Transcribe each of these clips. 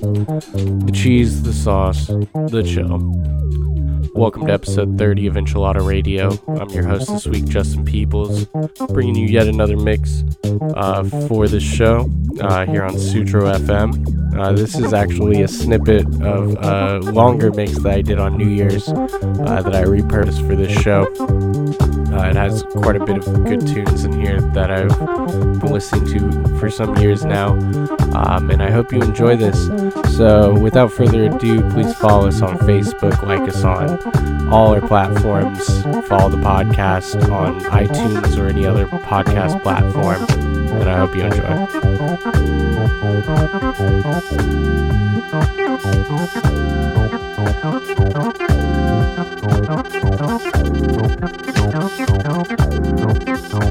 the cheese, the sauce, the chill. Welcome to episode 30 of Enchilada Radio. I'm your host this week, Justin Peoples, bringing you yet another mix uh, for this show uh, here on Sutro FM. Uh, this is actually a snippet of a longer mix that I did on New Year's uh, that I repurposed for this show. Uh, it has quite a bit of good tunes in here that I've been listening to for some years now, um, and I hope you enjoy this. So, without further ado, please follow us on Facebook, like us on all our platforms, follow the podcast on iTunes or any other podcast platform, and I hope you enjoy.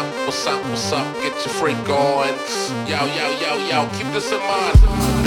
Up? What's up? What's up? Get your freak on. Yo, yo, yo, yo. Keep this in mind.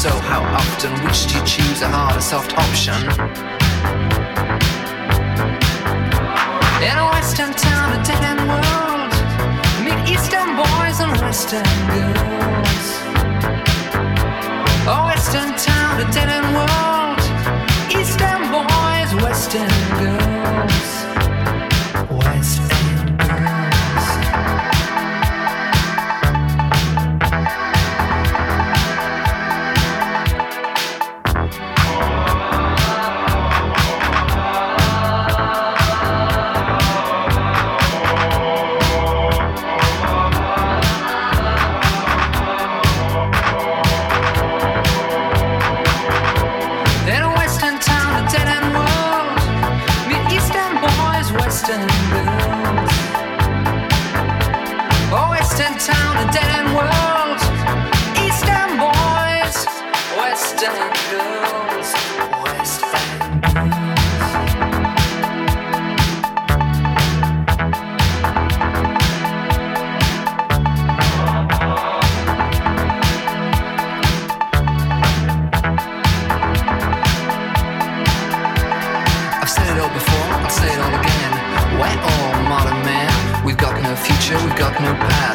So, how often? Which do you choose, a hard or soft option?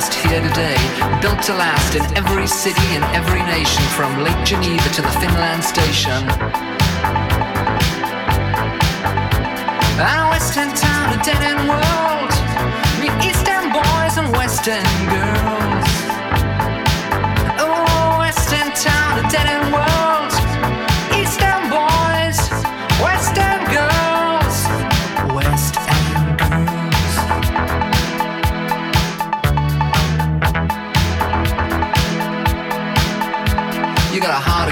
No. Here today, built to last in every city in every nation, from Lake Geneva to the Finland station. And a western town, a dead end world. Meet eastern boys and western girls. Oh, western town, a dead end world.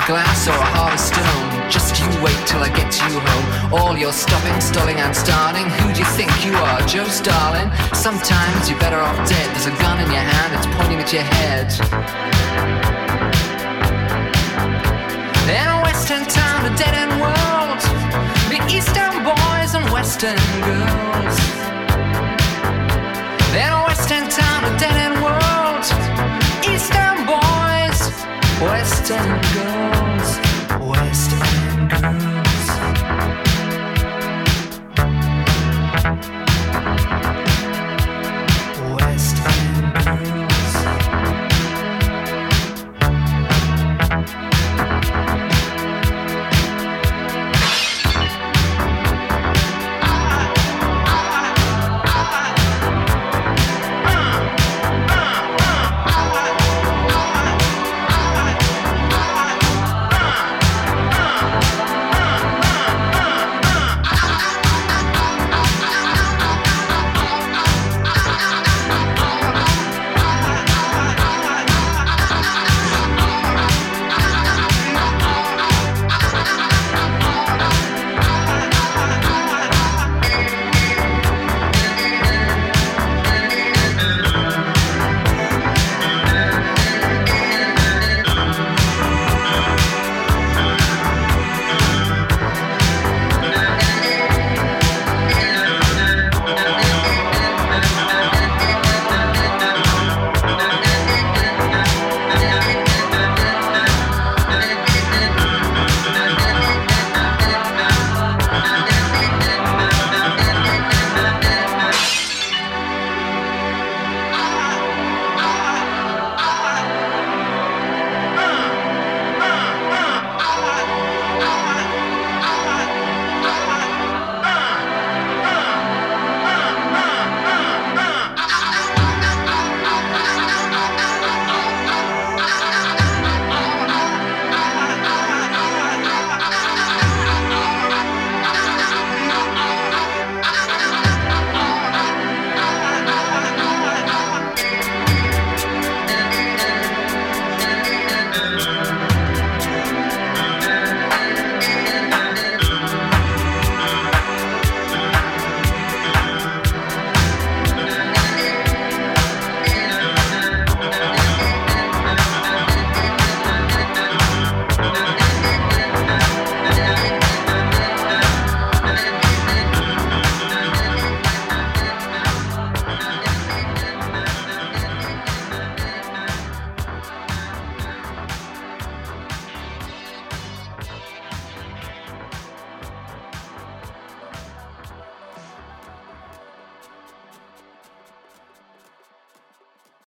glass or a heart of stone. Just you wait till I get you home. All your stopping, stalling, and starting. Who do you think you are, Joe Starling? Sometimes you're better off dead. There's a gun in your hand, it's pointing at your head. In a western town, a dead end world. The eastern boys and western girls. In a western town, a dead end distant girl.